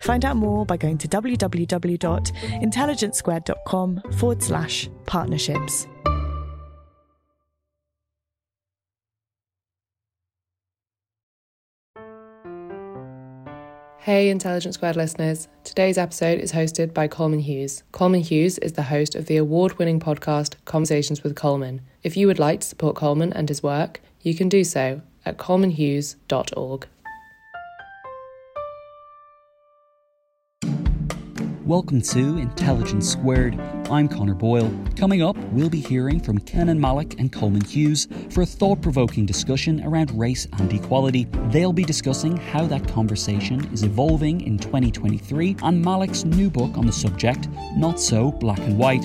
Find out more by going to www.intelligencesquared.com forward slash partnerships. Hey, Intelligence Squared listeners. Today's episode is hosted by Coleman Hughes. Coleman Hughes is the host of the award winning podcast Conversations with Coleman. If you would like to support Coleman and his work, you can do so at colemanhughes.org. Welcome to Intelligence Squared. I'm Connor Boyle. Coming up, we'll be hearing from Kenan Malik and Coleman Hughes for a thought provoking discussion around race and equality. They'll be discussing how that conversation is evolving in 2023 and Malik's new book on the subject, Not So Black and White.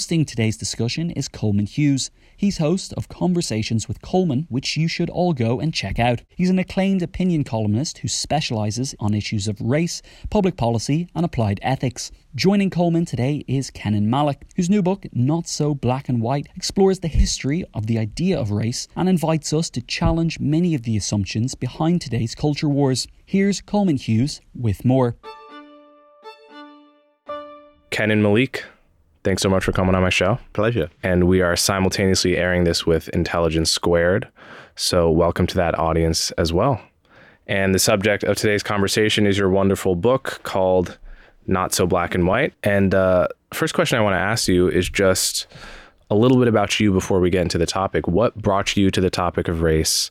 Hosting today's discussion is Coleman Hughes. He's host of Conversations with Coleman, which you should all go and check out. He's an acclaimed opinion columnist who specialises on issues of race, public policy, and applied ethics. Joining Coleman today is Kenan Malik, whose new book, Not So Black and White, explores the history of the idea of race and invites us to challenge many of the assumptions behind today's culture wars. Here's Coleman Hughes with more. Kenan Malik, Thanks so much for coming on my show. Pleasure. And we are simultaneously airing this with Intelligence Squared. So, welcome to that audience as well. And the subject of today's conversation is your wonderful book called Not So Black and White. And uh, first question I want to ask you is just a little bit about you before we get into the topic. What brought you to the topic of race?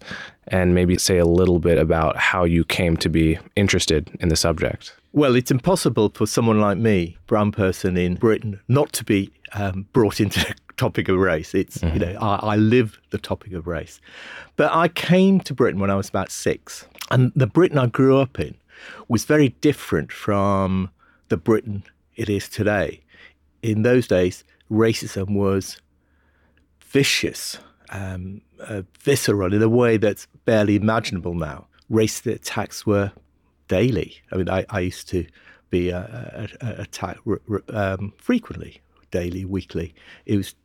And maybe say a little bit about how you came to be interested in the subject. Well, it's impossible for someone like me, brown person in Britain, not to be um, brought into the topic of race. It's mm-hmm. you know I, I live the topic of race, but I came to Britain when I was about six, and the Britain I grew up in was very different from the Britain it is today. In those days, racism was vicious, um, uh, visceral in a way that's barely imaginable now. Racist attacks were daily. I mean, I, I used to be uh, attacked um, frequently, daily, weekly. It was,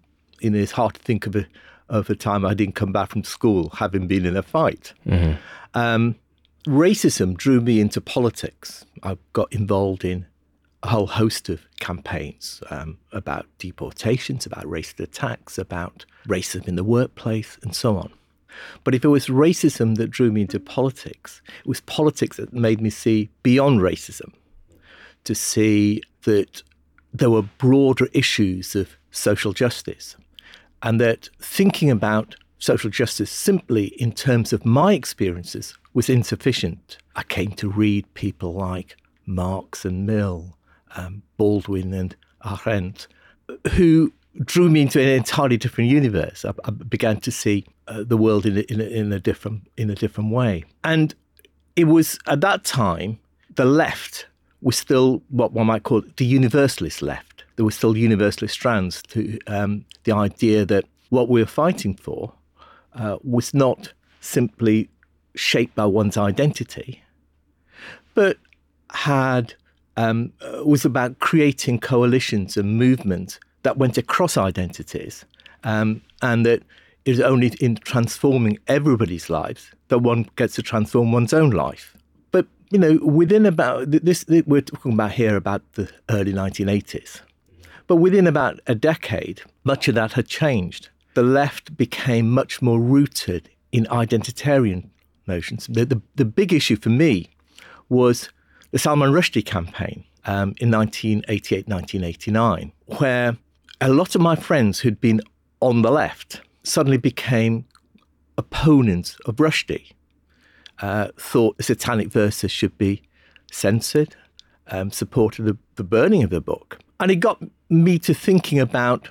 you know, it's hard to think of a of a time I didn't come back from school having been in a fight. Mm-hmm. Um, racism drew me into politics. I got involved in a whole host of campaigns um, about deportations, about racist attacks, about racism in the workplace, and so on. But if it was racism that drew me into politics, it was politics that made me see beyond racism, to see that there were broader issues of social justice, and that thinking about social justice simply in terms of my experiences was insufficient. I came to read people like Marx and Mill, um, Baldwin and Arendt, who drew me into an entirely different universe. I, I began to see uh, the world in a, in, a, in a different in a different way, and it was at that time the left was still what one might call the universalist left. There were still universalist strands to um, the idea that what we were fighting for uh, was not simply shaped by one's identity, but had um, uh, was about creating coalitions and movements that went across identities, um, and that it is only in transforming everybody's lives that one gets to transform one's own life. But you know, within about this, we're talking about here about the early 1980s. But within about a decade, much of that had changed. The left became much more rooted in identitarian notions. The, the, the big issue for me was the Salman Rushdie campaign um, in 1988 1989, where a lot of my friends who'd been on the left suddenly became opponents of Rushdie, uh, thought satanic verses should be censored, um, supported the, the burning of the book. And it got me to thinking about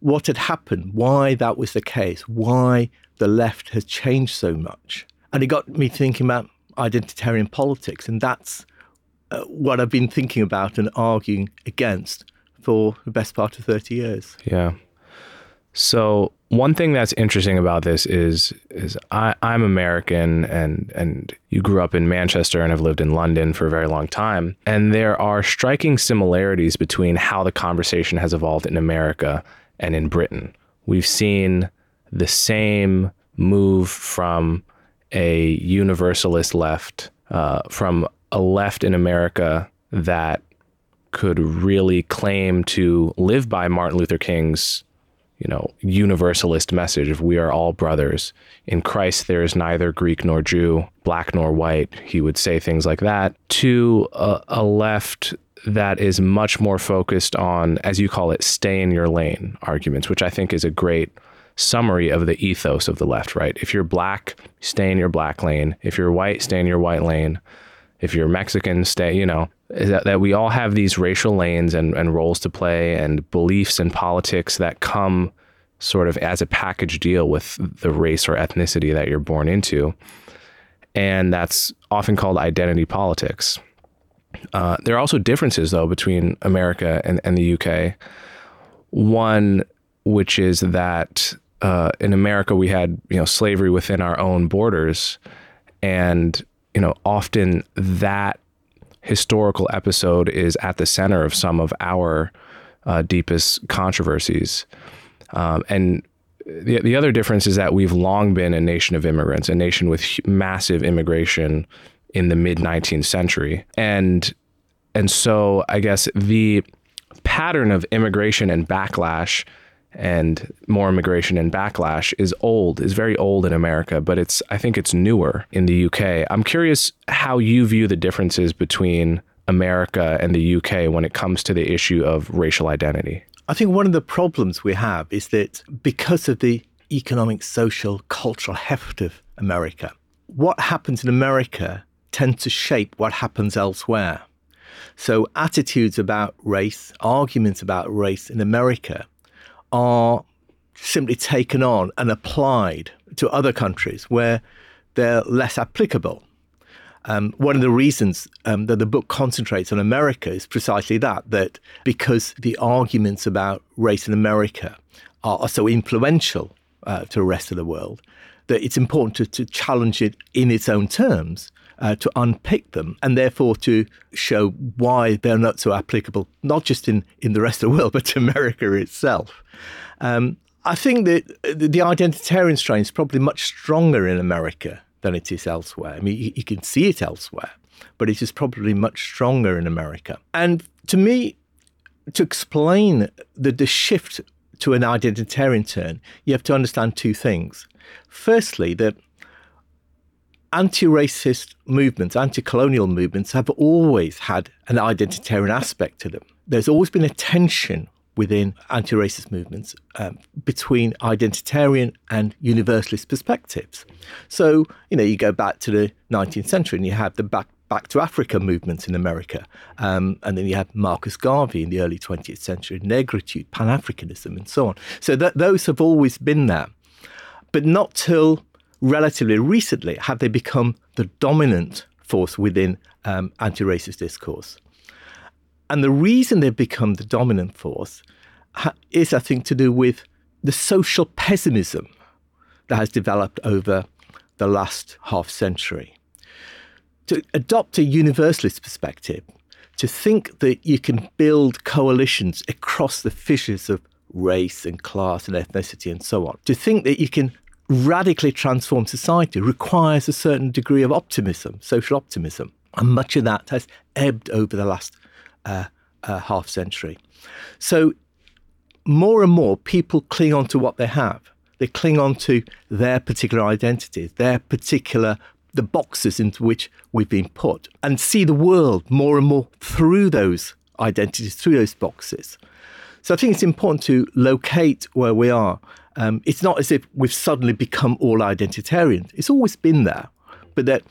what had happened, why that was the case, why the left has changed so much. And it got me thinking about identitarian politics. And that's uh, what I've been thinking about and arguing against for the best part of 30 years. Yeah. So one thing that's interesting about this is is I, I'm American and and you grew up in Manchester and have lived in London for a very long time. And there are striking similarities between how the conversation has evolved in America and in Britain. We've seen the same move from a universalist left, uh, from a left in America that could really claim to live by Martin Luther King's you know, universalist message of we are all brothers. In Christ, there is neither Greek nor Jew, black nor white. He would say things like that. To a, a left that is much more focused on, as you call it, stay in your lane arguments, which I think is a great summary of the ethos of the left, right? If you're black, stay in your black lane. If you're white, stay in your white lane. If you're Mexican, stay, you know, that, that we all have these racial lanes and, and roles to play and beliefs and politics that come sort of as a package deal with the race or ethnicity that you're born into. And that's often called identity politics. Uh, there are also differences, though, between America and, and the UK. One, which is that uh, in America we had you know slavery within our own borders, and you know often that historical episode is at the center of some of our uh, deepest controversies. Um, and the, the other difference is that we've long been a nation of immigrants, a nation with massive immigration in the mid 19th century. And and so I guess the pattern of immigration and backlash and more immigration and backlash is old, is very old in America, but it's I think it's newer in the UK. I'm curious how you view the differences between America and the UK when it comes to the issue of racial identity. I think one of the problems we have is that because of the economic, social, cultural heft of America, what happens in America tends to shape what happens elsewhere. So attitudes about race, arguments about race in America are simply taken on and applied to other countries where they're less applicable. Um, one of the reasons um, that the book concentrates on America is precisely that, that because the arguments about race in America are, are so influential uh, to the rest of the world, that it's important to, to challenge it in its own terms, uh, to unpick them, and therefore to show why they're not so applicable, not just in, in the rest of the world, but to America itself. Um, I think that the identitarian strain is probably much stronger in America than it is elsewhere. I mean, you, you can see it elsewhere, but it is probably much stronger in America. And to me, to explain the, the shift to an identitarian turn, you have to understand two things. Firstly, that anti racist movements, anti colonial movements have always had an identitarian aspect to them. There's always been a tension within anti racist movements um, between identitarian and universalist perspectives. So, you know, you go back to the 19th century and you have the back, back to Africa movements in America. Um, and then you have Marcus Garvey in the early 20th century, negritude, Pan Africanism, and so on. So that, those have always been there. But not till relatively recently have they become the dominant force within um, anti racist discourse. And the reason they've become the dominant force is, I think, to do with the social pessimism that has developed over the last half century. To adopt a universalist perspective, to think that you can build coalitions across the fissures of race and class and ethnicity and so on, to think that you can radically transform society requires a certain degree of optimism, social optimism. And much of that has ebbed over the last uh, uh, half century. So, more and more people cling on to what they have. They cling on to their particular identities, their particular the boxes into which we've been put, and see the world more and more through those identities, through those boxes. So I think it's important to locate where we are. Um, it's not as if we've suddenly become all identitarian. It's always been there, but that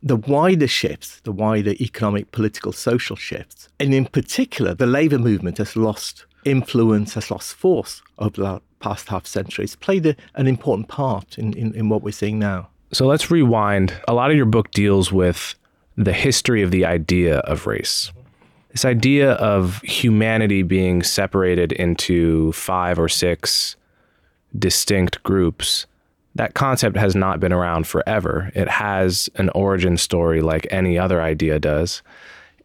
the wider shifts, the wider economic, political, social shifts, and in particular, the labour movement has lost influence, has lost force over the past half century. It's played a, an important part in, in, in what we're seeing now. So let's rewind. A lot of your book deals with the history of the idea of race. This idea of humanity being separated into five or six distinct groups, that concept has not been around forever. It has an origin story like any other idea does.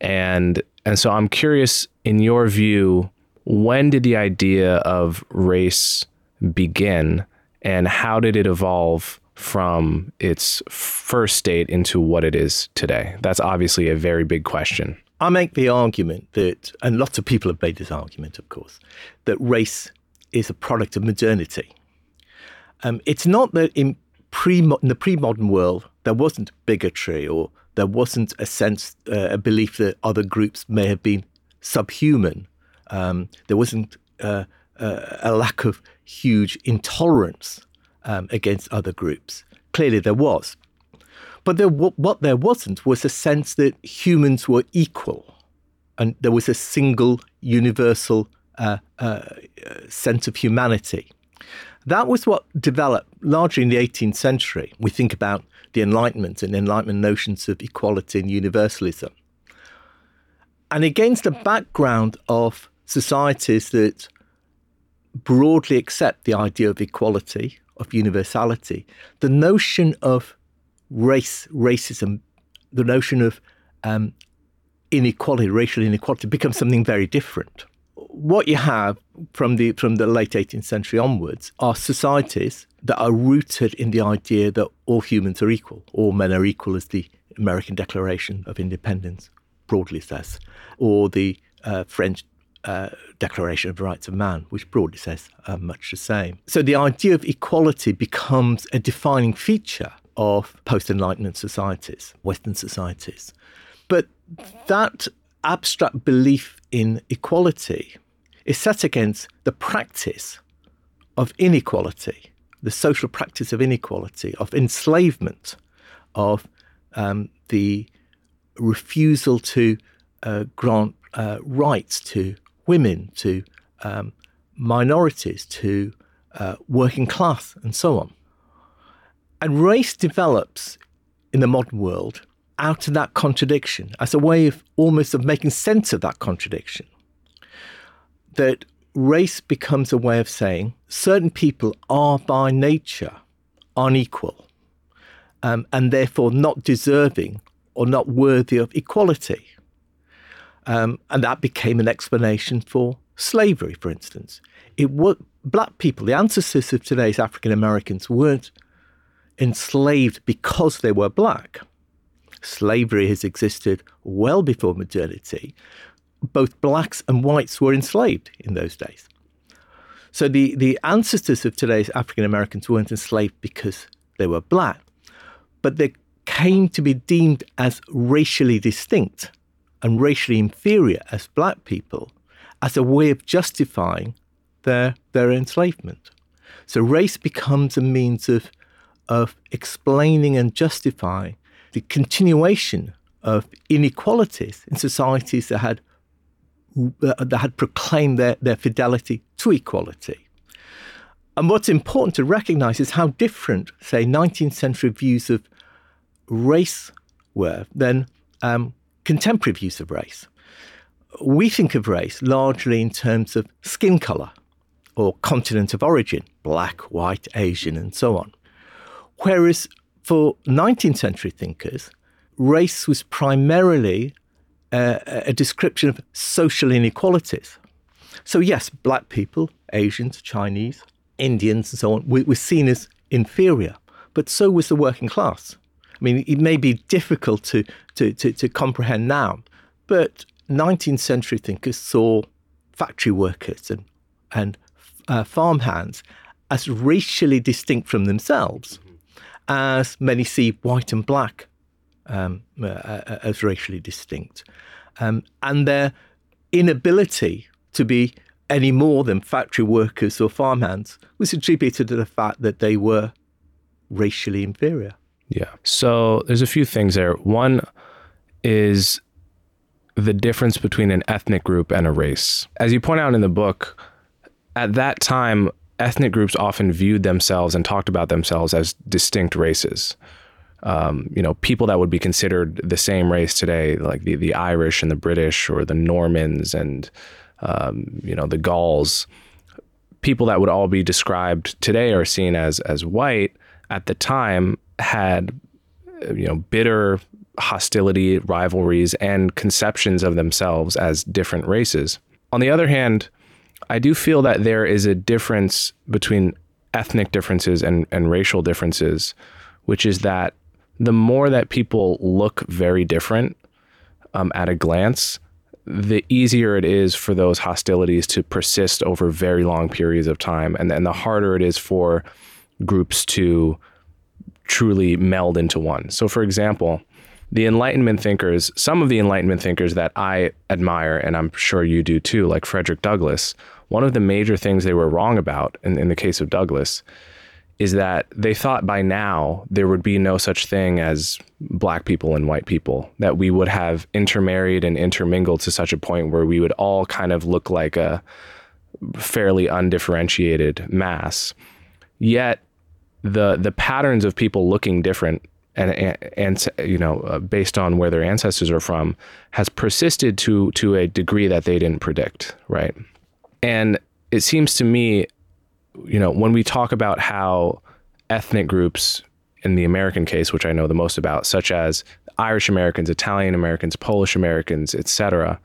And and so I'm curious in your view, when did the idea of race begin and how did it evolve from its first state into what it is today? That's obviously a very big question. I make the argument that, and lots of people have made this argument, of course, that race is a product of modernity. Um, it's not that in, pre, in the pre modern world there wasn't bigotry or there wasn't a sense, uh, a belief that other groups may have been subhuman. Um, there wasn't uh, uh, a lack of huge intolerance um, against other groups. Clearly, there was. But there, what there wasn't was a sense that humans were equal and there was a single universal uh, uh, sense of humanity. That was what developed largely in the 18th century. We think about the Enlightenment and Enlightenment notions of equality and universalism. And against a background of societies that broadly accept the idea of equality, of universality, the notion of race, racism, the notion of um, inequality, racial inequality, becomes something very different. What you have from the from the late 18th century onwards are societies that are rooted in the idea that all humans are equal, all men are equal, as the American Declaration of Independence broadly says, or the uh, French uh, Declaration of Rights of Man, which broadly says uh, much the same. So the idea of equality becomes a defining feature of post Enlightenment societies, Western societies. But that abstract belief in equality is set against the practice of inequality, the social practice of inequality, of enslavement, of um, the refusal to uh, grant uh, rights to women, to um, minorities, to uh, working class, and so on. And race develops in the modern world out of that contradiction as a way of almost of making sense of that contradiction. That race becomes a way of saying certain people are by nature unequal um, and therefore not deserving or not worthy of equality. Um, and that became an explanation for slavery, for instance. It was black people, the ancestors of today's African Americans, weren't enslaved because they were black. Slavery has existed well before modernity. Both blacks and whites were enslaved in those days. So the, the ancestors of today's African Americans weren't enslaved because they were black, but they came to be deemed as racially distinct and racially inferior as black people as a way of justifying their, their enslavement. So race becomes a means of, of explaining and justifying the continuation of inequalities in societies that had, that had proclaimed their, their fidelity to equality. And what's important to recognize is how different, say, 19th century views of race were than um, contemporary views of race. We think of race largely in terms of skin colour or continent of origin, black, white, Asian, and so on. Whereas for 19th century thinkers, race was primarily uh, a description of social inequalities. So, yes, black people, Asians, Chinese, Indians, and so on, were seen as inferior, but so was the working class. I mean, it may be difficult to, to, to, to comprehend now, but 19th century thinkers saw factory workers and, and uh, farmhands as racially distinct from themselves, as many see white and black um, uh, uh, as racially distinct. Um, and their inability to be any more than factory workers or farmhands was attributed to the fact that they were racially inferior. Yeah. So there's a few things there. One is the difference between an ethnic group and a race. As you point out in the book, at that time, ethnic groups often viewed themselves and talked about themselves as distinct races. Um, you know, people that would be considered the same race today, like the, the Irish and the British or the Normans and, um, you know, the Gauls, people that would all be described today are seen as, as white at the time had, you know, bitter hostility, rivalries, and conceptions of themselves as different races. On the other hand, I do feel that there is a difference between ethnic differences and, and racial differences, which is that the more that people look very different um, at a glance, the easier it is for those hostilities to persist over very long periods of time. And then the harder it is for groups to truly meld into one. So, for example, the Enlightenment thinkers, some of the Enlightenment thinkers that I admire, and I'm sure you do too, like Frederick Douglass, one of the major things they were wrong about in, in the case of Douglass is that they thought by now there would be no such thing as black people and white people, that we would have intermarried and intermingled to such a point where we would all kind of look like a fairly undifferentiated mass. Yet the the patterns of people looking different and, and, and you know uh, based on where their ancestors are from has persisted to to a degree that they didn't predict right and it seems to me you know when we talk about how ethnic groups in the American case which I know the most about such as Irish Americans Italian Americans Polish Americans etc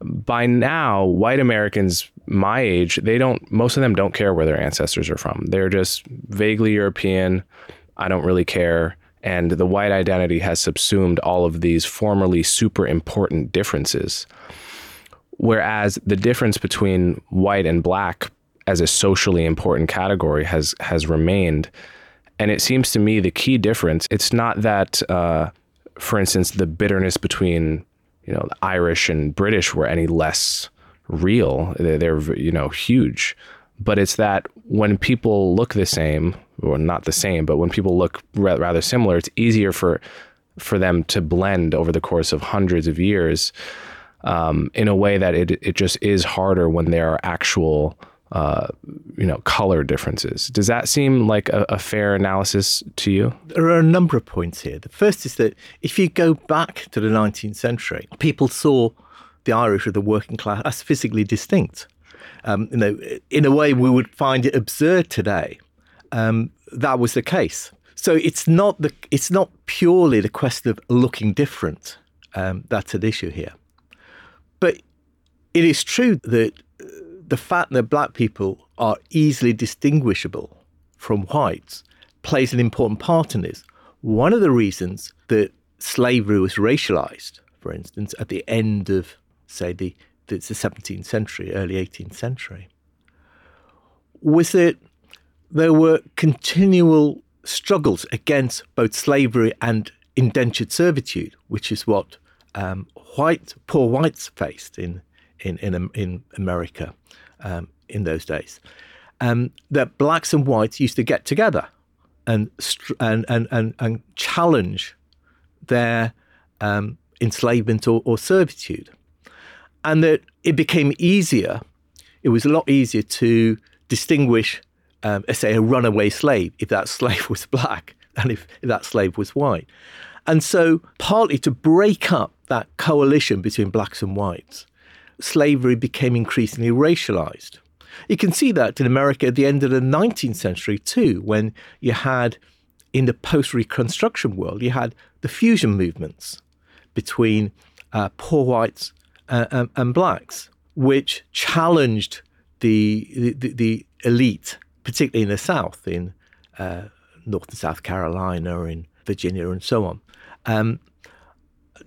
by now white Americans my age they don't most of them don't care where their ancestors are from. They're just vaguely European. I don't really care. And the white identity has subsumed all of these formerly super important differences. Whereas the difference between white and black as a socially important category has has remained. And it seems to me the key difference, it's not that, uh, for instance, the bitterness between you know Irish and British were any less real. They're, they're you know huge, but it's that when people look the same, or not the same, but when people look rather similar, it's easier for for them to blend over the course of hundreds of years um, in a way that it it just is harder when there are actual uh, you know color differences. Does that seem like a, a, fair analysis to you? There are a number of points here. The first is that if you go back to the 19th century, people saw the Irish or the working class as physically distinct. Um, you know, in a way, we would find it absurd today um, that was the case. So it's not the it's not purely the question of looking different um, that's at issue here, but it is true that uh, the fact that black people are easily distinguishable from whites plays an important part in this. One of the reasons that slavery was racialized, for instance, at the end of say the the 17th century, early 18th century, was that there were continual struggles against both slavery and indentured servitude, which is what um, white poor whites faced in in in, in America um, in those days. Um, that blacks and whites used to get together and and and and, and challenge their um, enslavement or, or servitude, and that it became easier. It was a lot easier to distinguish um, say, a runaway slave if that slave was black and if, if that slave was white. And so, partly to break up that coalition between blacks and whites, slavery became increasingly racialized. You can see that in America at the end of the 19th century, too, when you had in the post Reconstruction world, you had the fusion movements between uh, poor whites uh, and, and, blacks, which challenged the, the, the, elite, particularly in the South, in uh, North and South Carolina, in Virginia, and so on. Um,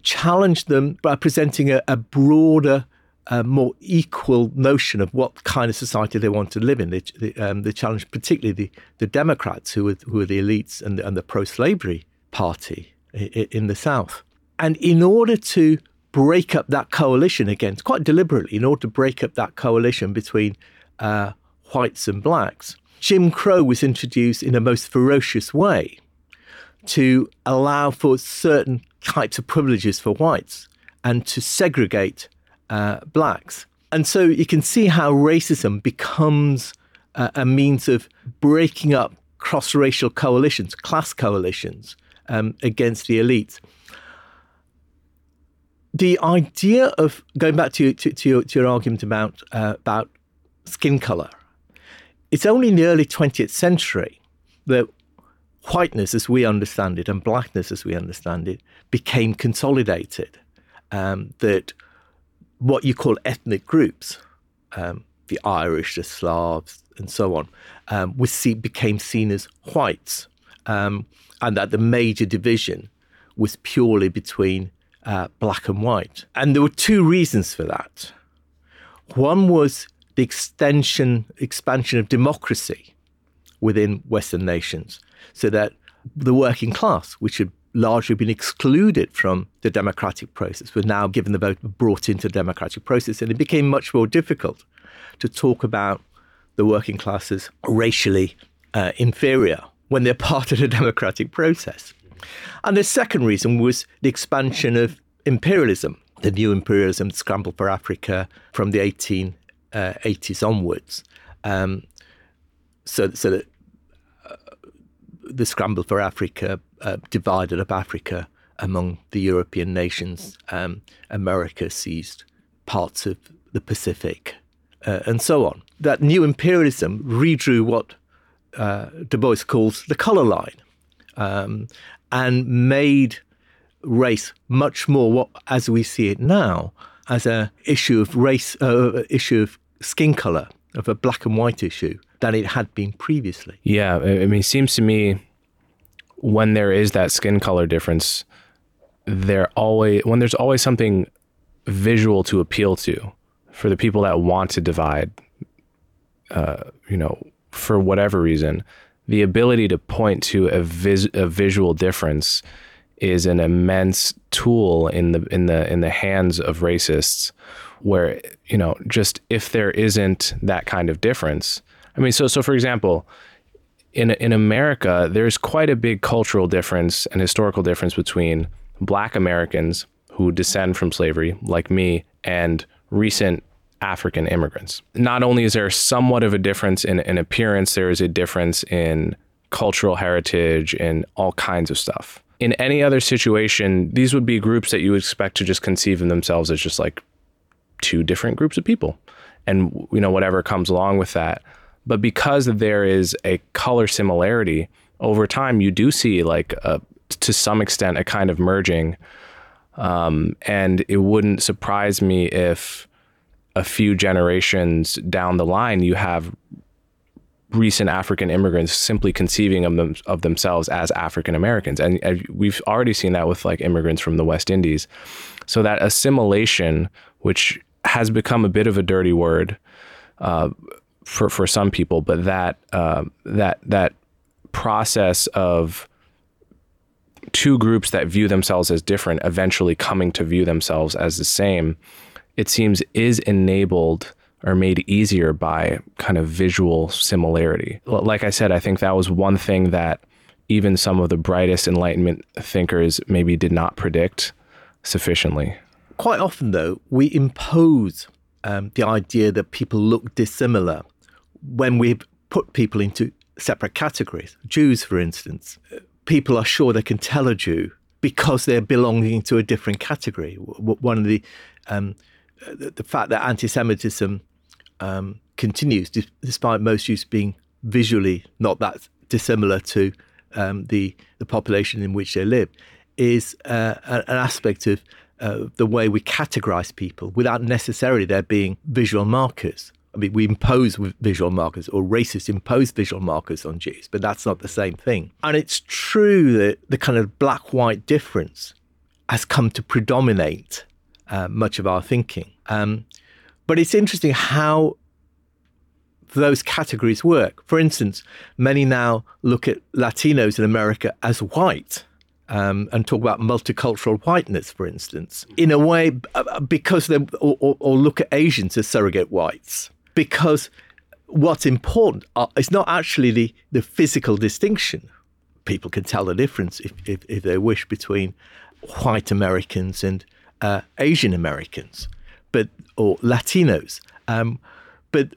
challenged them by presenting a, a broader a more equal notion of what kind of society they want to live in. They, they, um, they challenged particularly the, the Democrats, who were, who were the elites and, and the pro slavery party in, the South. And in order to break up that coalition against, quite deliberately, in order to break up that coalition between uh, whites and blacks, Jim Crow was introduced in a most ferocious way to allow for certain types of privileges for whites and to segregate uh, blacks. And so you can see how racism becomes uh, a means of breaking up cross racial coalitions, class coalitions um, against the elites. The idea of going back to, to, to, your, to your, argument about, uh, about skin color, it's only in the early 20th century that whiteness, as we understand it, and blackness, as we understand it, became consolidated. Um, that what you call ethnic groups, um, the Irish, the Slavs, and so on, um, was see, became seen as whites, um, and that the major division was purely between uh, black and white. And there were two reasons for that. One was the extension, expansion of democracy within Western nations, so that the working class, which had largely been excluded from the democratic process were now given the vote brought into the democratic process and it became much more difficult to talk about the working classes racially uh, inferior when they're part of the democratic process. And the second reason was the expansion of imperialism the new imperialism scrambled for africa from the 1880s uh, onwards. Um, so, so that the scramble for africa uh, divided up Africa among the European nations. Um, America seized parts of the Pacific, uh, and so on. That new imperialism redrew what uh, Du Bois calls the color line, um, and made race much more what, as we see it now, as a issue of race, uh, issue of skin color, of a black and white issue than it had been previously. Yeah, I mean, it seems to me when there is that skin color difference, there always when there's always something visual to appeal to for the people that want to divide, uh, you know, for whatever reason, the ability to point to a, vis- a visual difference is an immense tool in the in the in the hands of racists where you know just if there isn't that kind of difference i mean so so for example in in America, there's quite a big cultural difference and historical difference between Black Americans who descend from slavery, like me, and recent African immigrants. Not only is there somewhat of a difference in, in appearance, there is a difference in cultural heritage and all kinds of stuff. In any other situation, these would be groups that you would expect to just conceive of themselves as just like two different groups of people. And you know whatever comes along with that. But because there is a color similarity, over time you do see like a, to some extent a kind of merging. Um, and it wouldn't surprise me if a few generations down the line you have recent African immigrants simply conceiving of, them, of themselves as African Americans. And, and, we've already seen that with like immigrants from the West Indies. So that assimilation, which has become a bit of a dirty word, uh, for for some people, but that uh, that that process of two groups that view themselves as different eventually coming to view themselves as the same, it seems is enabled or made easier by kind of visual similarity. Like I said, I think that was one thing that even some of the brightest Enlightenment thinkers maybe did not predict sufficiently. Quite often, though, we impose um, the idea that people look dissimilar when we put people into separate categories. Jews, for instance, people are sure they can tell a Jew because they're belonging to a different category. One of the um, the fact that anti-Semitism um, continues, despite most Jews being visually not that dissimilar to um, the the population in which they live is uh, an aspect of uh, the way we categorize people without necessarily there being visual markers. I mean, we impose visual markers, or racists impose visual markers on Jews, but that's not the same thing. And it's true that the kind of black white difference has come to predominate uh, much of our thinking. Um, but it's interesting how those categories work. For instance, many now look at Latinos in America as white. Um, and talk about multicultural whiteness, for instance, in a way, uh, because they or, or, look at Asians as surrogate whites. Because what's important is not actually the, the physical distinction. People can tell the difference if, if, if they wish between white Americans and uh, Asian Americans, but or Latinos. Um, but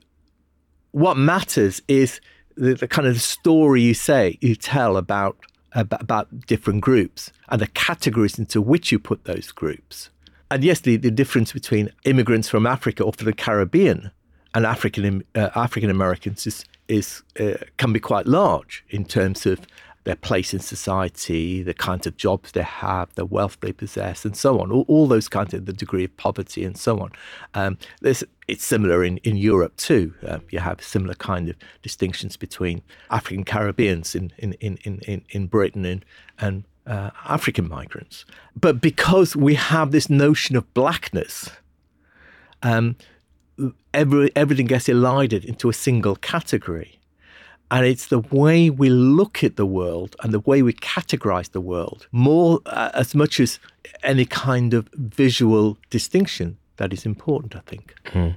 what matters is the, the, kind of story you say, you tell about, about, different groups and the categories into which you put those groups. And yes, the, the difference between immigrants from Africa or from the Caribbean and African uh, African Americans is is uh, can be quite large in terms of their place in society, the kinds of jobs they have, the wealth they possess, and so on. All, all those kinds of the degree of poverty and so on. Um, it's similar in, in Europe too. Uh, you have similar kind of distinctions between African Caribbeans in, in, in, in, in Britain and, and uh, African migrants. But because we have this notion of blackness, um, every, everything gets elided into a single category. And it's the way we look at the world and the way we categorize the world, more uh, as much as any kind of visual distinction, that is important, I think. Mm.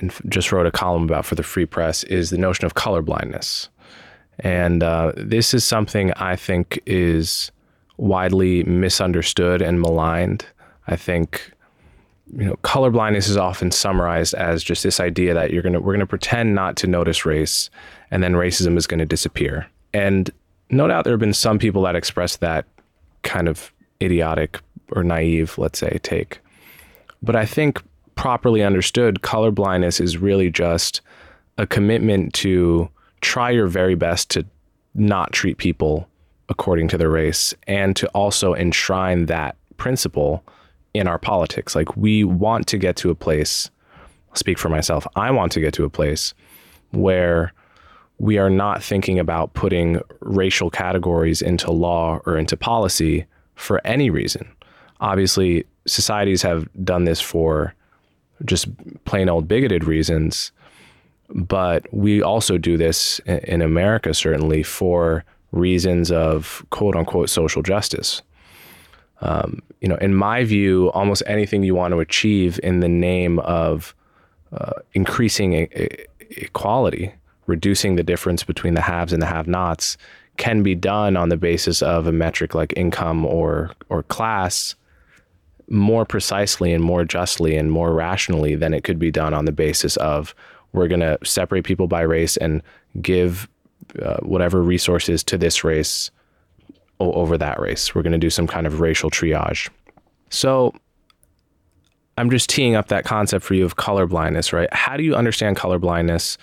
and just wrote a column about for the Free Press is the notion of color blindness. And uh, this is something I think is widely misunderstood and maligned. I think you know color blindness is often summarized as just this idea that you're gonna we're gonna pretend not to notice race, and then racism is gonna disappear. And no doubt there have been some people that express that kind of idiotic or naive, let's say, take. But I think properly understood, color blindness is really just a commitment to try your very best to not treat people according to their race and to also enshrine that principle in our politics. Like we want to get to a place, I'll speak for myself, I want to get to a place where we are not thinking about putting racial categories into law or into policy for any reason. Obviously, societies have done this for just plain old bigoted reasons. But we also do this in America, certainly, for reasons of quote unquote social justice. Um, you know, in my view, almost anything you want to achieve in the name of uh, increasing e- equality, reducing the difference between the haves and the have-nots, can be done on the basis of a metric like income or or class more precisely and more justly and more rationally than it could be done on the basis of we're going to separate people by race and give uh, whatever resources to this race over that race. We're going to do some kind of racial triage. So I'm just teeing up that concept for you of color blindness, right? How do you understand color blindness?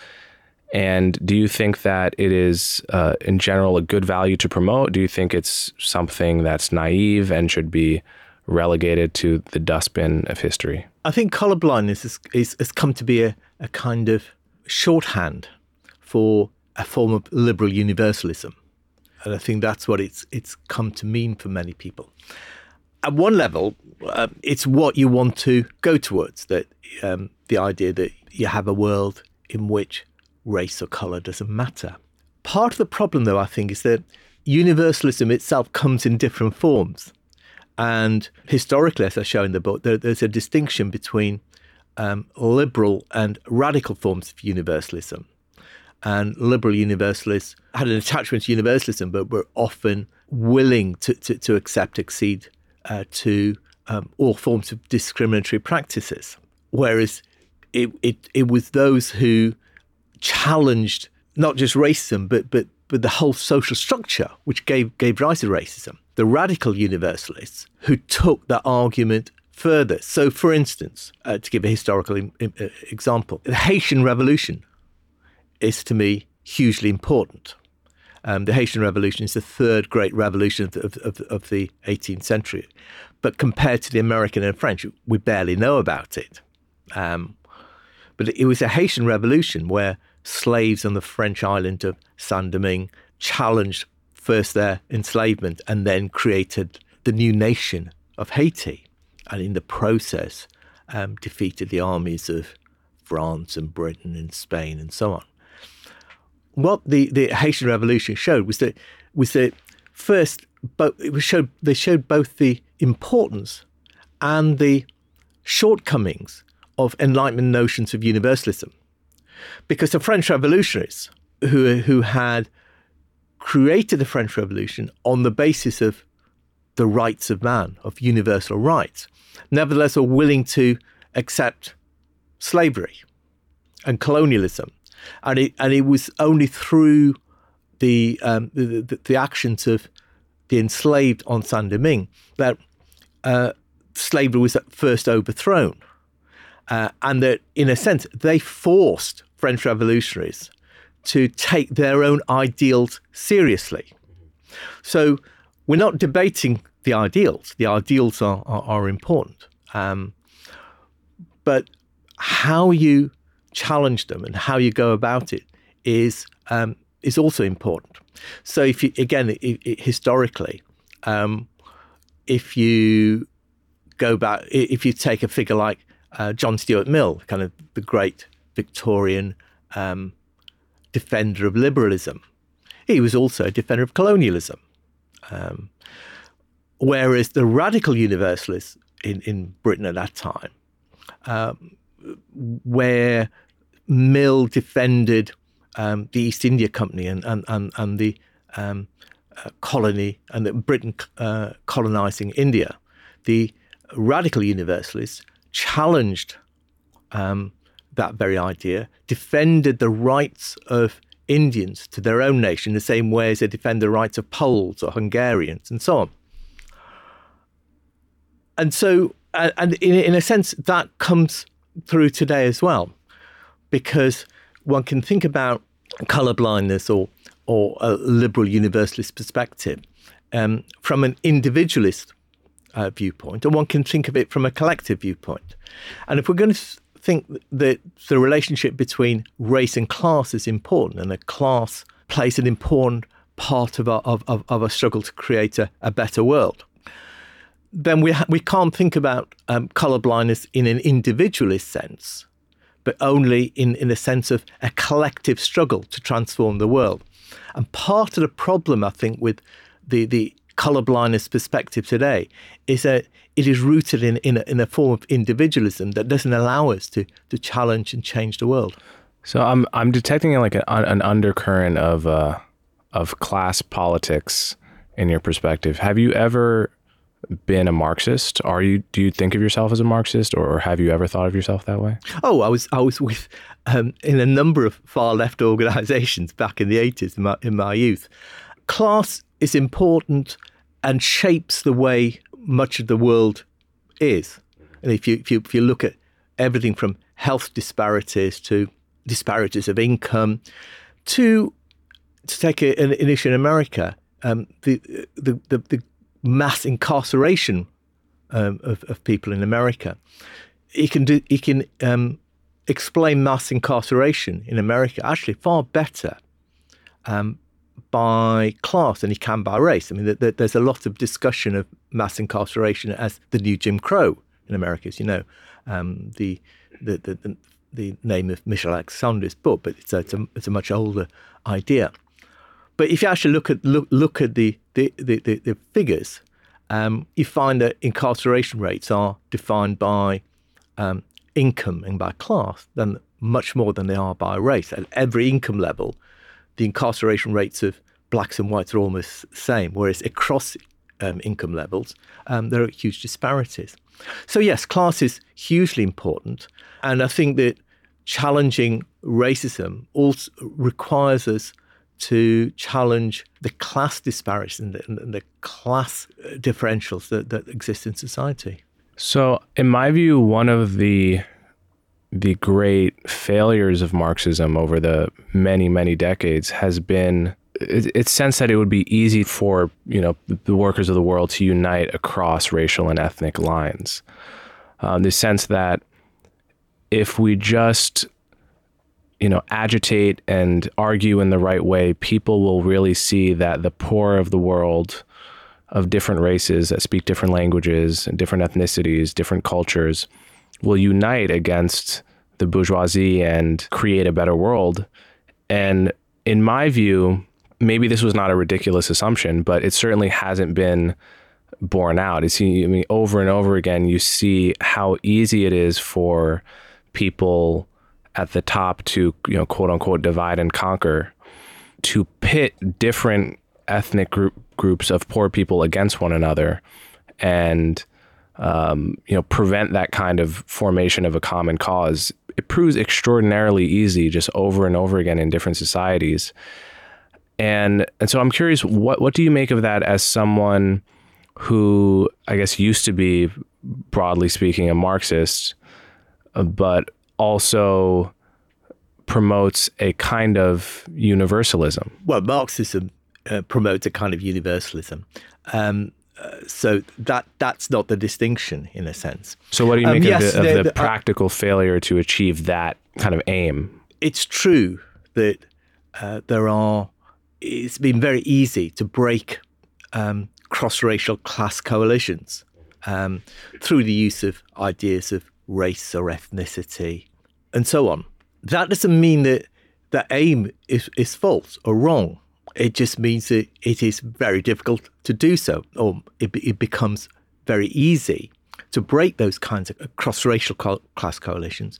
And do you think that it is, uh, in general, a good value to promote? Do you think it's something that's naive and should be relegated to the dustbin of history? I think colorblindness is, is, has come to be a, a kind of shorthand for a form of liberal universalism. And I think that's what it's, it's come to mean for many people. At one level, uh, it's what you want to go towards that um, the idea that you have a world in which race or color doesn't matter. Part of the problem, though, I think, is that universalism itself comes in different forms. And historically, as I show in the book, there, there's a distinction between um, liberal and radical forms of universalism. And liberal universalists had an attachment to universalism, but were often willing to, to, to accept, accede uh, to um, all forms of discriminatory practices. Whereas it, it, it was those who challenged not just racism, but, but, but the whole social structure which gave, gave rise to racism. The radical universalists who took that argument further. So, for instance, uh, to give a historical in, in, uh, example, the Haitian Revolution is to me hugely important. Um, the Haitian Revolution is the third great revolution of, of, of, the 18th century. But compared to the American and French, we barely know about it. Um, but it was a Haitian Revolution where slaves on the French island of Saint Domingue challenged first their enslavement and then created the new nation of Haiti. And in the process, um, defeated the armies of France and Britain and Spain and so on. What the, the Haitian Revolution showed was that was that first, it was showed they showed both the importance and the shortcomings of Enlightenment notions of universalism because the French revolutionaries who, who had created the French Revolution on the basis of the rights of man, of universal rights, nevertheless were willing to accept slavery and colonialism. And it, and it was only through the, um, the, the, the, actions of the enslaved on Saint Domingue that uh, slavery was first overthrown. Uh, and that, in a sense, they forced French revolutionaries to take their own ideals seriously. So we're not debating the ideals. The ideals are, are, are important. Um, but how you challenge them and how you go about it is um, is also important. So if you again it, it, historically, um, if you go back, if you take a figure like uh, John Stuart Mill, kind of the great Victorian um, defender of liberalism. He was also a defender of colonialism. Um, whereas the radical universalists in, in Britain at that time, um, where Mill defended um, the East India Company and, and, and, and the um, uh, colony and the Britain uh, colonizing India, the radical universalists challenged um, that very idea, defended the rights of Indians to their own nation the same way as they defend the rights of Poles or Hungarians and so on. And so, and in, in a sense, that comes through today as well, because one can think about color blindness or or a liberal universalist perspective um, from an individualist uh, viewpoint, and one can think of it from a collective viewpoint. And if we're going to think that the relationship between race and class is important, and that class plays an important part of our, of, of, of our struggle to create a, a better world. Then we, ha- we can't think about um, colorblindness in an individualist sense, but only in, in a sense of a collective struggle to transform the world. And part of the problem, I think, with the, the colorblindness perspective today is that it is rooted in, in, a, in a form of individualism that doesn't allow us to, to challenge and change the world. So I'm I'm detecting like a, an undercurrent of uh, of class politics in your perspective. Have you ever been a Marxist? Are you do you think of yourself as a Marxist, or, have you ever thought of yourself that way? Oh, I was I was with um, in a number of far left organisations back in the eighties in my, in my youth. Class is important and shapes the way much of the world is. And if you, if you, if you look at everything from health disparities to disparities of income to, to take a, an, an issue in America, um, the, the, the, the, mass incarceration um, of, of people in America. He can do. He can um, explain mass incarceration in America actually far better um, by class than he can by race. I mean, there's a lot of discussion of mass incarceration as the new Jim Crow in America, as you know. Um, the, the, the, the, name of Michelle Alexander's book, but it's a, it's a, it's a much older idea. But if you actually look at look, look at the the, the, the, the figures, um, you find that incarceration rates are defined by um, income and by class than much more than they are by race. At every income level, the incarceration rates of blacks and whites are almost the same, whereas across um, income levels, um, there are huge disparities. So, yes, class is hugely important. And I think that challenging racism also requires us to challenge the class disparities and the, and the class differentials that, that exist in society. So, in my view, one of the the great failures of Marxism over the many, many decades has been its sense that it would be easy for you know the workers of the world to unite across racial and ethnic lines. Um, the sense that if we just you know agitate and argue in the right way, people will really see that the poor of the world of different races that speak different languages and different ethnicities, different cultures will unite against the bourgeoisie and create a better world. And in my view, maybe this was not a ridiculous assumption, but it certainly hasn't been borne out. I mean, over and over again, you see how easy it is for people at the top to, you know, quote unquote, divide and conquer, to pit different ethnic group, groups of poor people against one another, and um, you know, prevent that kind of formation of a common cause. It proves extraordinarily easy, just over and over again in different societies. And and so I'm curious, what what do you make of that as someone who I guess used to be, broadly speaking, a Marxist, uh, but also promotes a kind of universalism? Well, Marxism uh, promotes a kind of universalism. Um, uh, so that that's not the distinction in a sense. So what do you make um, yes, of, the, of the, the, uh, practical uh, failure to achieve that kind of aim? It's true that uh, there are it's been very easy to break um, cross racial class coalitions um, through the use of ideas of race or ethnicity and so on. That doesn't mean that the aim is, is false or wrong. It just means that it is very difficult to do so, or it, it becomes very easy to break those kinds of cross racial co- class coalitions.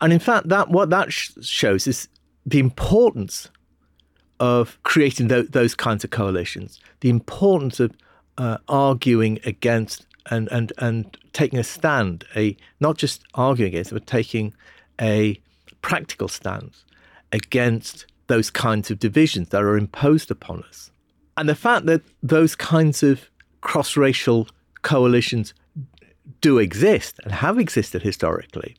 And in fact, that what that sh- shows is the importance of creating th- those kinds of coalitions, the importance of uh, arguing against and, and, and taking a stand, a not just arguing against, but taking a practical stance against those kinds of divisions that are imposed upon us. And the fact that those kinds of cross racial coalitions do exist and have existed historically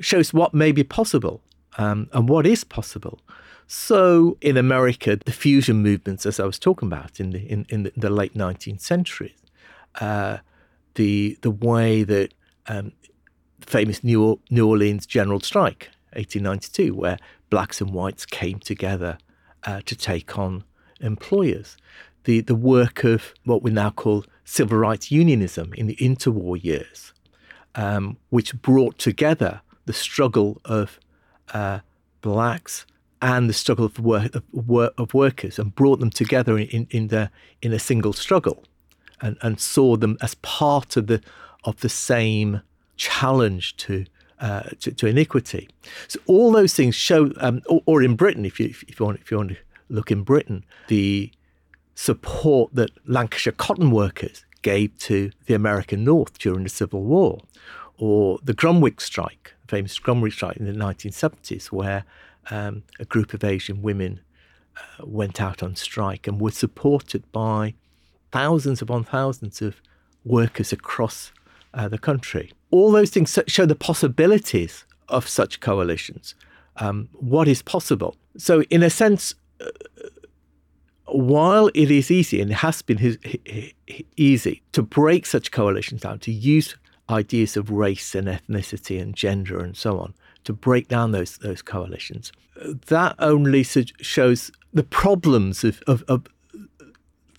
shows what may be possible um, and what is possible. So in America, the fusion movements, as I was talking about in the in, in the late 19th century, uh, the the way that um, famous New, New Orleans general strike, 1892, where blacks and whites came together uh, to take on employers, the the work of what we now call civil rights unionism in the interwar years, um, which brought together the struggle of uh, blacks and the struggle of, work, of, of workers and brought them together in, in, the, in a single struggle and, and saw them as part of the, of the same challenge to, uh, to, to, iniquity. So all those things show, um, or, or, in Britain, if you, if, you want, if you want to look in Britain, the support that Lancashire cotton workers gave to the American North during the Civil War, or the Grunwick strike, the famous Grunwick strike in the 1970s, where um, a group of Asian women uh, went out on strike and were supported by thousands upon thousands of workers across uh, the country. All those things show the possibilities of such coalitions, um, what is possible. So, in a sense, uh, while it is easy and it has been his, easy to break such coalitions down, to use ideas of race and ethnicity and gender and so on, to break down those those coalitions, that only shows the problems of, of, of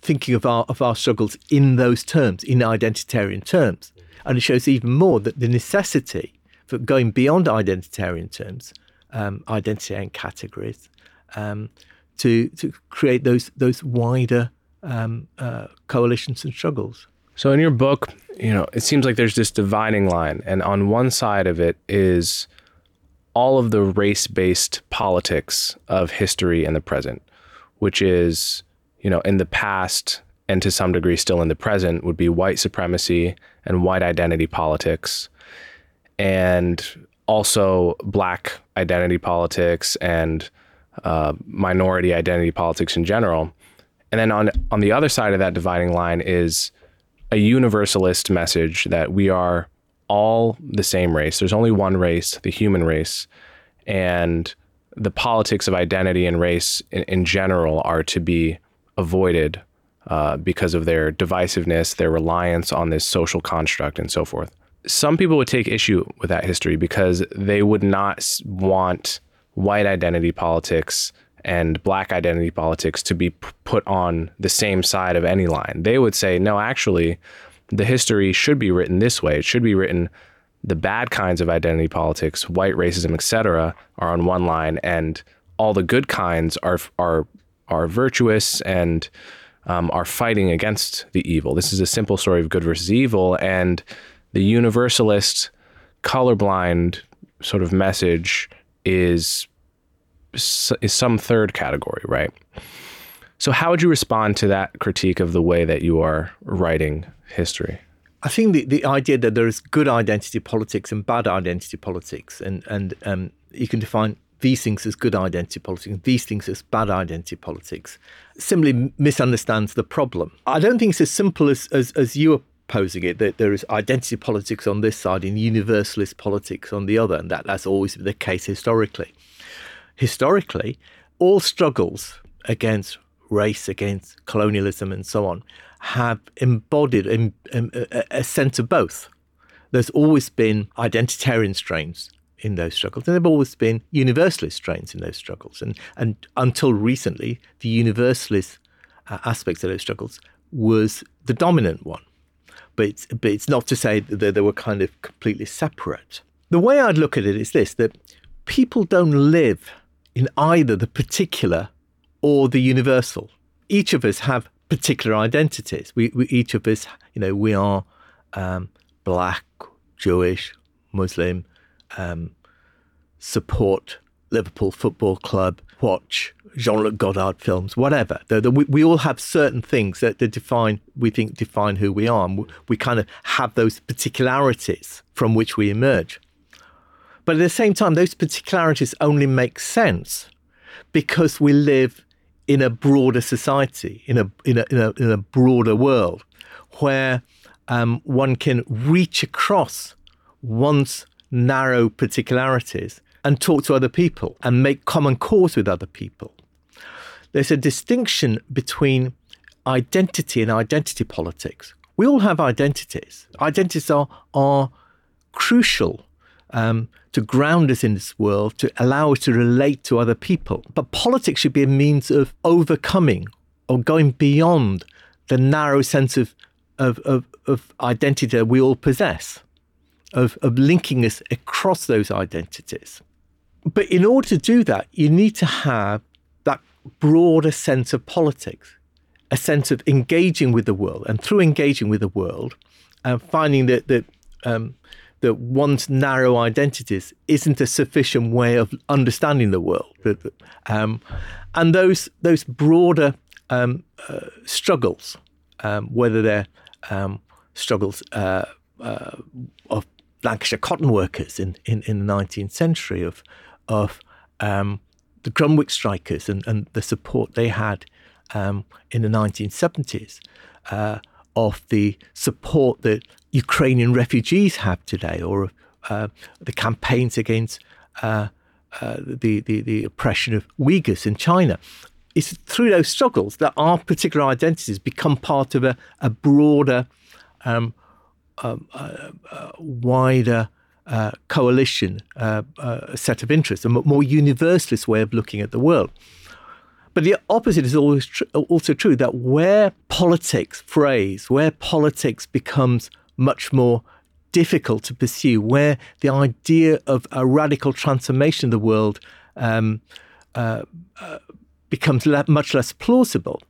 thinking of our of our struggles in those terms, in identitarian terms, and it shows even more that the necessity for going beyond identitarian terms, um, identitarian categories, um, to to create those those wider um, uh, coalitions and struggles. So in your book, you know, it seems like there's this dividing line, and on one side of it is all of the race-based politics of history and the present, which is, you know, in the past and to some degree still in the present would be white supremacy and white identity politics, and also black identity politics and uh, minority identity politics in general. And then on on the other side of that dividing line is a universalist message that we are all the same race. There's only one race, the human race, and the politics of identity and race in, in general are to be avoided uh, because of their divisiveness, their reliance on this social construct, and so forth. Some people would take issue with that history because they would not want white identity politics and black identity politics to be put on the same side of any line. They would say, no, actually, the history should be written this way. It should be written the bad kinds of identity politics, white racism, etc., are on one line, and all the good kinds are are are virtuous and um, are fighting against the evil. This is a simple story of good versus evil, and the universalist, colorblind sort of message is is some third category, right? So, how would you respond to that critique of the way that you are writing history? I think the, the idea that there is good identity politics and bad identity politics, and and um, you can define these things as good identity politics and these things as bad identity politics, simply misunderstands the problem. I don't think it's as simple as as, as you are posing it that there is identity politics on this side and universalist politics on the other, and that that's always been the case historically historically, all struggles against race, against colonialism, and so on, have embodied a, a, a sense of both. There's always been identitarian strains in those struggles, and there have always been universalist strains in those struggles. And, and until recently, the universalist uh, aspects of those struggles was the dominant one. But it's, but it's not to say that they were kind of completely separate. The way I'd look at it is this that people don't live in either the particular or the universal. Each of us have particular identities. We, we each of us, you know, we are um, black, Jewish, Muslim, um, support Liverpool Football Club, watch Jean-Luc Godard films, whatever. The, the, we, we, all have certain things that, that, define, we think, define who we are. And we, we kind of have those particularities from which we emerge. But at the same time, those particularities only make sense because we live in a broader society, in a, in a, in a, in a broader world where um, one can reach across one's narrow particularities and talk to other people and make common cause with other people. There's a distinction between identity and identity politics. We all have identities. Identities are, are crucial um, to ground us in this world, to allow us to relate to other people. But politics should be a means of overcoming or going beyond the narrow sense of, of, of, of identity that we all possess, of, of linking us across those identities. But in order to do that, you need to have that broader sense of politics, a sense of engaging with the world. And through engaging with the world, and finding that, that um, that one's narrow identities isn't a sufficient way of understanding the world. Um, and those those broader um, uh, struggles, um, whether they're um, struggles uh, uh, of Lancashire cotton workers in, in, in, the 19th century, of of um, the Grunwick strikers and, and the support they had um, in the 1970s, uh, of the support that Ukrainian refugees have today, or uh, the campaigns against uh, uh, the, the, the oppression of Uyghurs in China. it's through those struggles that our particular identities become part of a, a broader, um, um, uh, uh, wider uh, coalition, uh, set of interests, a more universalist way of looking at the world. But the opposite is always tr- also true that where politics frays, where politics becomes much more difficult to pursue, where the idea of a radical transformation of the world um, uh, uh, becomes le- much less plausible,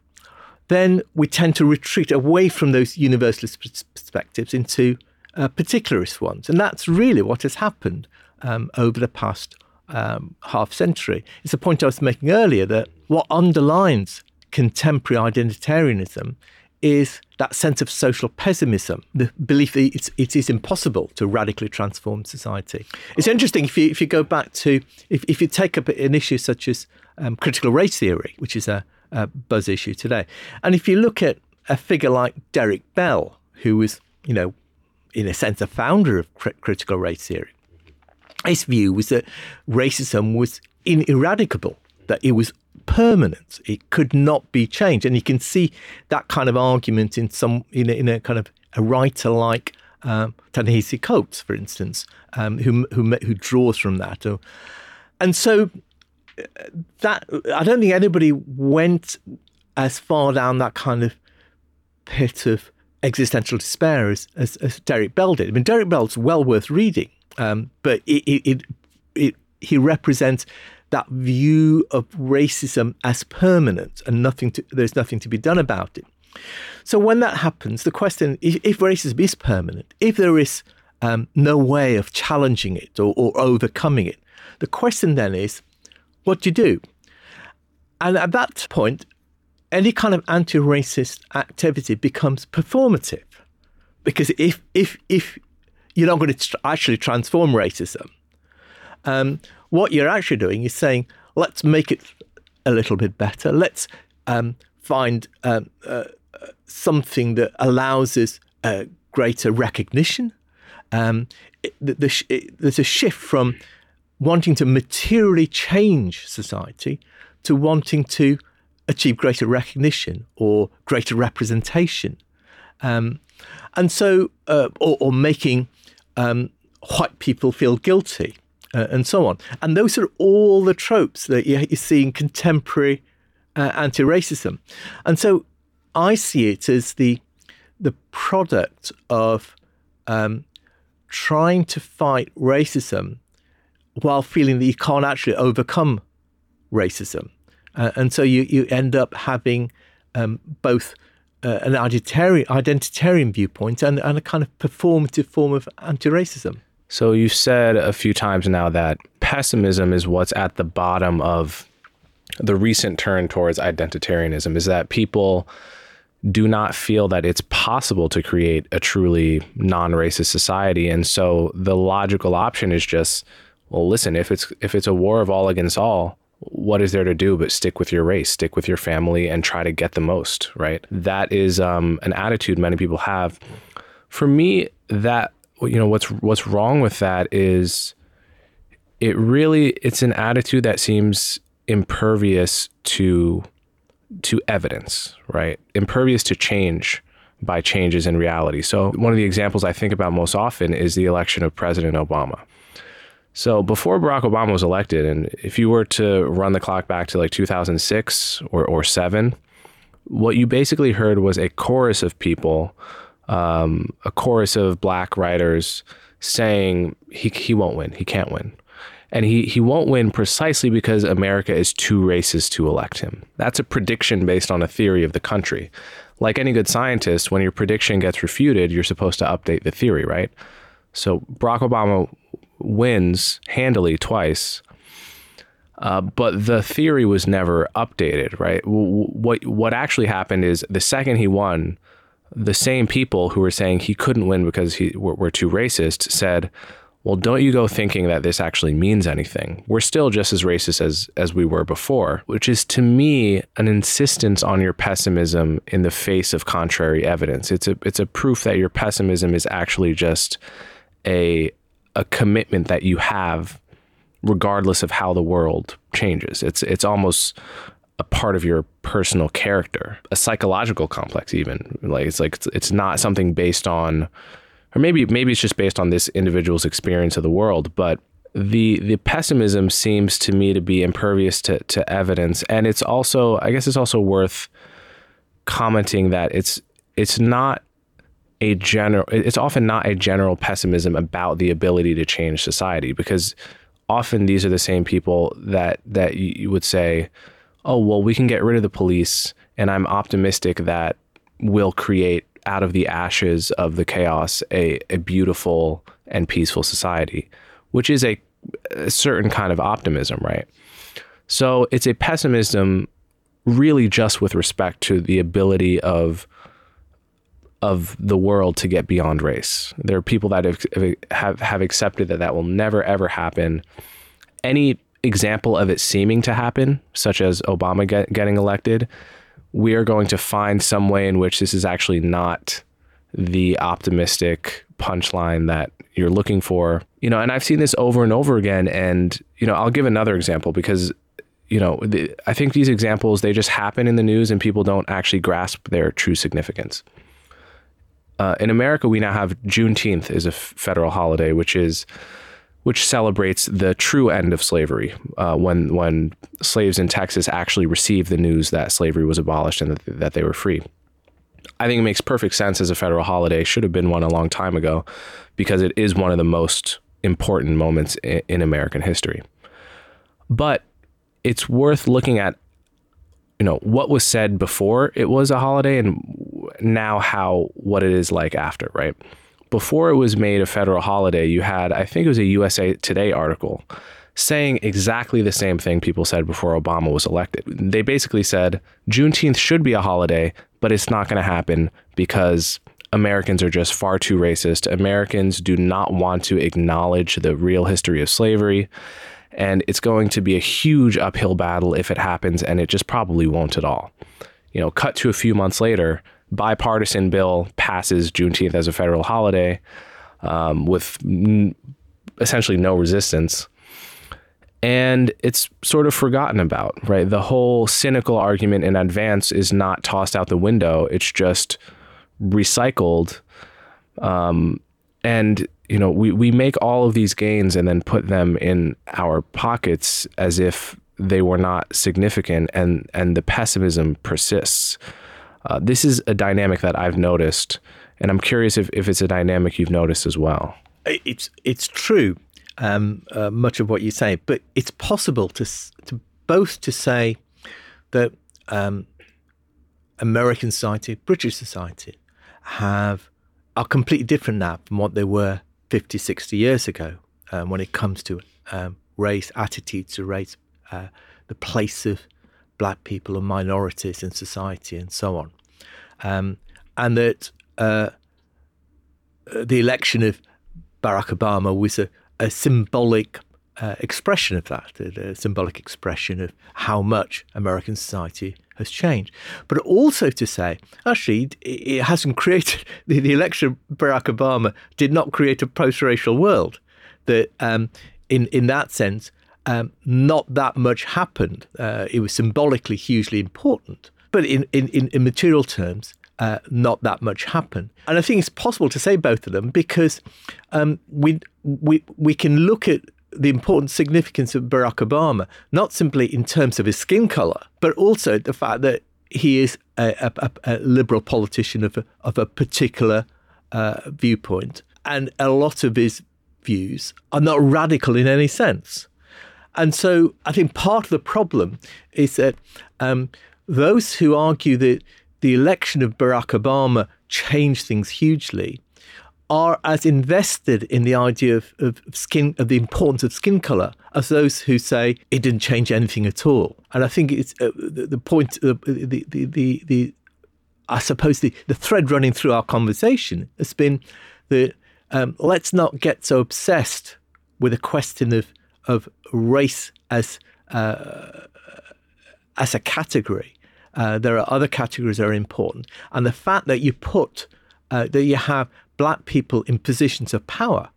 then we tend to retreat away from those universalist perspectives into uh, particularist ones. And that's really what has happened um, over the past um, half century. It's a point I was making earlier that what underlines contemporary identitarianism is that sense of social pessimism, the belief that it's, it is impossible to radically transform society. It's interesting if you, if you go back to, if, if you take up an issue such as um, critical race theory, which is a, a buzz issue today, and if you look at a figure like Derek Bell, who was, you know, in a sense, a founder of cr- critical race theory, his view was that racism was ineradicable, that it was permanent. It could not be changed. And you can see that kind of argument in some in a, in a kind of a writer like um, Coates, for instance, um, who, who who draws from that. And so uh, that I don't think anybody went as far down that kind of pit of existential despair as, as, as Derek Bell did. I mean, Derek Bell's well worth reading, um, but it, it, it, it, he represents that view of racism as permanent and nothing to, there's nothing to be done about it. So when that happens, the question if, if racism is permanent, if there is um, no way of challenging it or, or overcoming it, the question then is, what do you do? And at that point, any kind of anti-racist activity becomes performative, because if if if you're not going to actually transform racism, um, what you're actually doing is saying, let's make it a little bit better. Let's um, find um, uh, something that allows us uh, greater recognition. Um, it, the, the, it, there's a shift from wanting to materially change society to wanting to achieve greater recognition or greater representation. Um, and so, uh, or, or, making um, white people feel guilty uh, and so on. And those are all the tropes that you, you see in contemporary uh, anti-racism. And so I see it as the the product of um, trying to fight racism while feeling that you can't actually overcome racism. Uh, and so you, you end up having um, both uh, an identitarian, identitarian viewpoint and, and a kind of performative form of anti racism. So you've said a few times now that pessimism is what's at the bottom of the recent turn towards identitarianism is that people do not feel that it's possible to create a truly non-racist society and so the logical option is just well listen if it's if it's a war of all against all what is there to do but stick with your race stick with your family and try to get the most right that is um, an attitude many people have for me that you know what's what's wrong with that is it really it's an attitude that seems impervious to to evidence, right? Impervious to change by changes in reality. So one of the examples I think about most often is the election of President Obama. So before Barack Obama was elected, and if you were to run the clock back to like 2006 or, or seven, what you basically heard was a chorus of people um, a chorus of black writers saying he, he won't win, he can't win. And he, he won't win precisely because America is too racist to elect him. That's a prediction based on a theory of the country. Like any good scientist, when your prediction gets refuted, you're supposed to update the theory, right? So Barack Obama wins handily twice, uh, but the theory was never updated, right? What what actually happened is the second he won, the same people who were saying he couldn't win because he were, were too racist said, well, don't you go thinking that this actually means anything. We're still just as racist as as we were before, which is to me an insistence on your pessimism in the face of contrary evidence. It's a it's a proof that your pessimism is actually just a a commitment that you have regardless of how the world changes. It's it's almost a part of your personal character, a psychological complex even. Like it's like it's, it's not something based on or maybe maybe it's just based on this individual's experience of the world, but the the pessimism seems to me to be impervious to, to evidence and it's also I guess it's also worth commenting that it's it's not a general it's often not a general pessimism about the ability to change society because often these are the same people that that you would say oh well we can get rid of the police and I'm optimistic that we'll create out of the ashes of the chaos a, a beautiful and peaceful society which is a, a certain kind of optimism right? So it's a pessimism really just with respect to the ability of of the world to get beyond race. There are people that have have, have accepted that that will never ever happen. Any example of it seeming to happen, such as Obama get, getting elected, we are going to find some way in which this is actually not the optimistic punchline that you're looking for. You know, and I've seen this over and over again. And you know, I'll give another example because you know, the, I think these examples they just happen in the news and people don't actually grasp their true significance. Uh, in America, we now have Juneteenth is a f- federal holiday, which is which celebrates the true end of slavery, uh, when when slaves in Texas actually received the news that slavery was abolished and that, that they were free. I think it makes perfect sense as a federal holiday. Should have been one a long time ago, because it is one of the most important moments in, in American history. But it's worth looking at you know what was said before it was a holiday and now how what it is like after right before it was made a federal holiday you had i think it was a usa today article saying exactly the same thing people said before obama was elected they basically said juneteenth should be a holiday but it's not going to happen because Americans are just far too racist. Americans do not want to acknowledge the real history of slavery. And it's going to be a huge uphill battle if it happens, and it just probably won't at all. You know, cut to a few months later, bipartisan bill passes Juneteenth as a federal holiday um, with n- essentially no resistance. And it's sort of forgotten about, right? The whole cynical argument in advance is not tossed out the window. It's just recycled. Um, and you know, we, we make all of these gains and then put them in our pockets as if they were not significant and, and the pessimism persists. Uh, this is a dynamic that I've noticed, and I'm curious if, if it's a dynamic you've noticed as well. It's, it's true, um, uh, much of what you say, but it's possible to, to both to say that um, American society, British society, have are completely different now from what they were 50, 60 years ago um, when it comes to um, race, attitudes to race, uh, the place of black people and minorities in society, and so on. Um, and that uh, the election of Barack Obama was a, a symbolic uh, expression of that, a, a, symbolic expression of how much American society has changed. But also to say, actually, it, hasn't created the, the, election of Barack Obama did not create a post-racial world. That um, in in that sense, um, not that much happened. Uh, it was symbolically hugely important, but in in, in, material terms, uh, not that much happened. And I think it's possible to say both of them because um, we we we can look at the important significance of Barack Obama, not simply in terms of his skin color, but also the fact that he is a, a, a liberal politician of a, of a particular uh, viewpoint. And a lot of his views are not radical in any sense. And so I think part of the problem is that um, those who argue that the election of Barack Obama changed things hugely are as invested in the idea of, of skin, of the importance of skin color, as those who say it didn't change anything at all. And I think it's uh, the, the, point, uh, the, the, the, the, I suppose the, the thread running through our conversation has been that um, let's not get so obsessed with a question of, of race as, uh, as a category. Uh, there are other categories that are important. And the fact that you put, uh, that you have black people in positions of power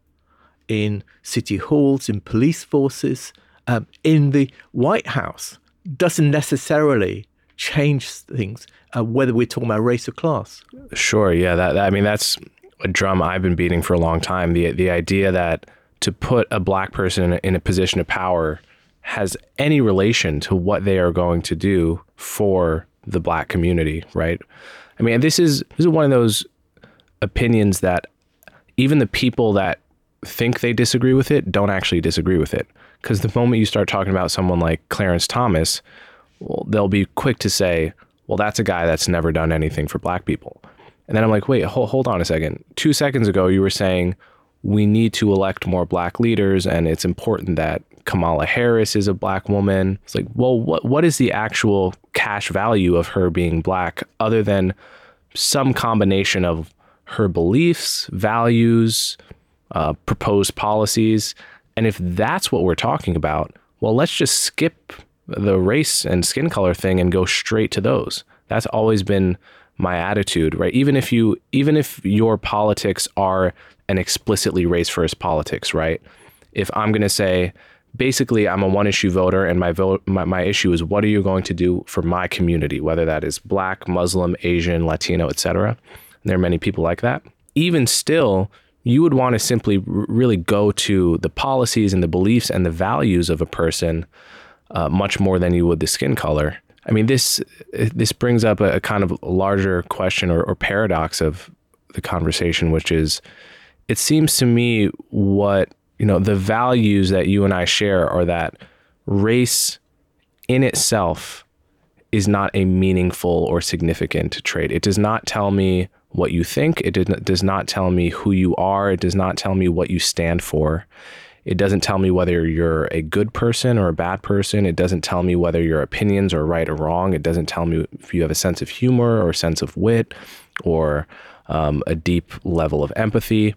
in city halls, in police forces, um, in the White House doesn't necessarily change things, uh, whether we're talking about race or class. Sure. Yeah. That, that I mean, that's a drum I've been beating for a long time. The the idea that to put a black person in a, in a position of power has any relation to what they are going to do for the black community, right? I mean, this is this is one of those opinions that even the people that think they disagree with it don't actually disagree with it. Because the moment you start talking about someone like Clarence Thomas, well, they'll be quick to say, well, that's a guy that's never done anything for black people. And then I'm like, wait, hold, hold on a second. Two seconds ago, you were saying we need to elect more black leaders and it's important that Kamala Harris is a black woman. It's like, well, what what is the actual cash value of her being black other than some combination of her beliefs, values, uh, proposed policies? And if that's what we're talking about, well, let's just skip the race and skin color thing and go straight to those. That's always been my attitude, right? Even if you even if your politics are an explicitly race first politics, right? If I'm going to say basically I'm a one issue voter and my vote my, my issue is what are you going to do for my community, whether that is black, Muslim, Asian, Latino, etc. There are many people like that. Even still, you would want to simply really go to the policies and the beliefs and the values of a person uh, much more than you would the skin color. I mean, this this brings up a, a kind of larger question or, or paradox of the conversation, which is, it seems to me what you know the values that you and I share are that race in itself is not a meaningful or significant trait. It does not tell me what you think. It does not tell me who you are. It does not tell me what you stand for. It doesn't tell me whether you're a good person or a bad person. It doesn't tell me whether your opinions are right or wrong. It doesn't tell me if you have a sense of humor or a sense of wit or um, a deep level of empathy,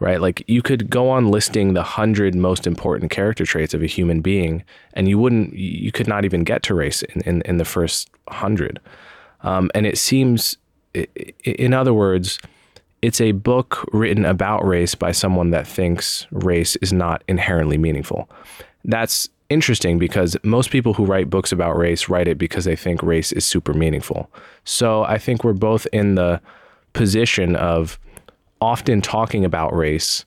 right? Like you could go on listing the hundred most important character traits of a human being, and you wouldn't, you could not even get to race in, in, in the first hundred. Um, and it seems, in other words, it's a book written about race by someone that thinks race is not inherently meaningful. That's interesting because most people who write books about race write it because they think race is super meaningful. So I think we're both in the position of often talking about race,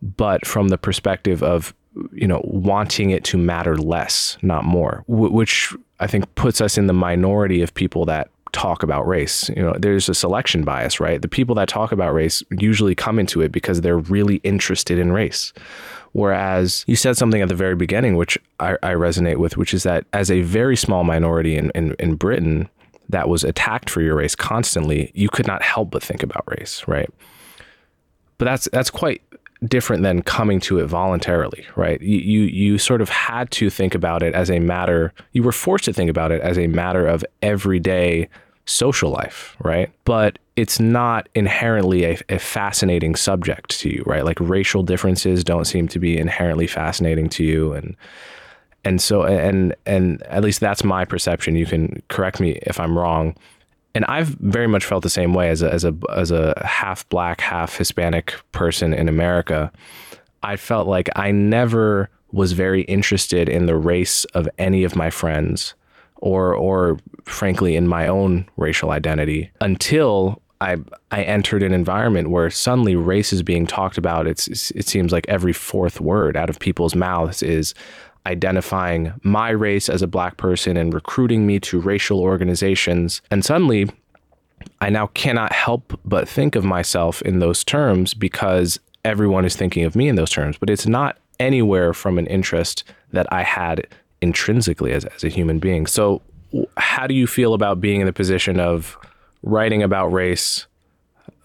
but from the perspective of you know wanting it to matter less, not more, which I think puts us in the minority of people that talk about race. You know, there's a selection bias, right? The people that talk about race usually come into it because they're really interested in race. Whereas you said something at the very beginning, which I, I resonate with, which is that as a very small minority in, in, in Britain that was attacked for your race constantly, you could not help but think about race, right? But that's that's quite different than coming to it voluntarily, right? You, you you sort of had to think about it as a matter. You were forced to think about it as a matter of everyday social life, right? But it's not inherently a, a, fascinating subject to you, right? Like racial differences don't seem to be inherently fascinating to you, and and so and and at least that's my perception. You can correct me if I'm wrong and I've very much felt the same way as a as a as a half black, half Hispanic person in America. I felt like I never was very interested in the race of any of my friends or or frankly in my own racial identity until I I entered an environment where suddenly race is being talked about. It's it seems like every fourth word out of people's mouths is identifying my race as a black person and recruiting me to racial organizations. And suddenly, I now cannot help but think of myself in those terms because everyone is thinking of me in those terms. But it's not anywhere from an interest that I had intrinsically as, as a human being. So, how do you feel about being in the position of writing about race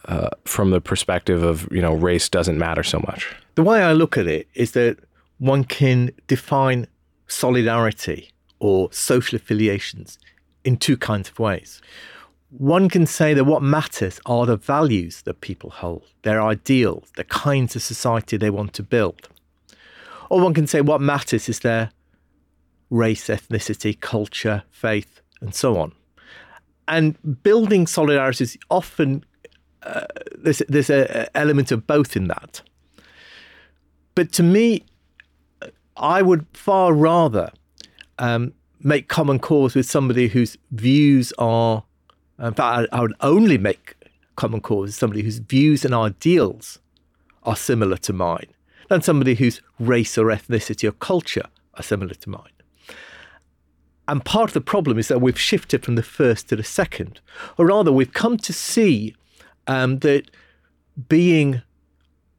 uh, from the perspective of, you know, race doesn't matter so much? The way I look at it is that one can define solidarity or social affiliations in two kinds of ways. One can say that what matters are the values that people hold, their ideals, the kinds of society they want to build. Or one can say what matters is their race, ethnicity, culture, faith, and so on. And building solidarity is often, uh, there's, there's an element of both in that. But to me, I would far rather um, make common cause with somebody whose views are, in fact, I, would only make common cause with somebody whose views and ideals are similar to mine than somebody whose race or ethnicity or culture are similar to mine. And part of the problem is that we've shifted from the first to the second, or rather, we've come to see um, that being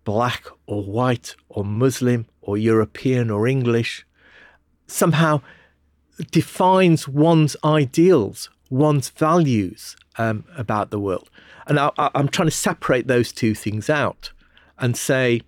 black or white or Muslim or European or English somehow defines one's ideals, one's values um, about the world. And I, I'm trying to separate those two things out and say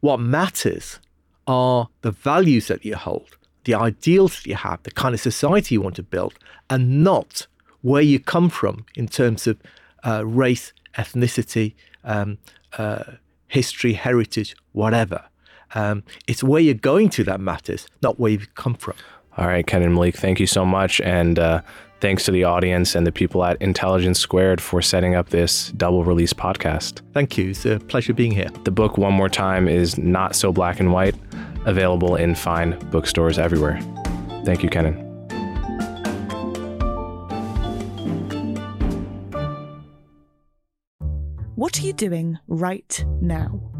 what matters are the values that you hold, the ideals that you have, the kind of society you want to build, and not where you come from in terms of uh, race, ethnicity, um, uh, history, heritage, whatever. Um, it's where you're going to that matters, not where you've come from. All right, Kenan Malik, thank you so much. And uh, thanks to the audience and the people at Intelligence Squared for setting up this double release podcast. Thank you. It's a pleasure being here. The book, one more time, is Not So Black and White, available in fine bookstores everywhere. Thank you, Kenan. What are you doing right now?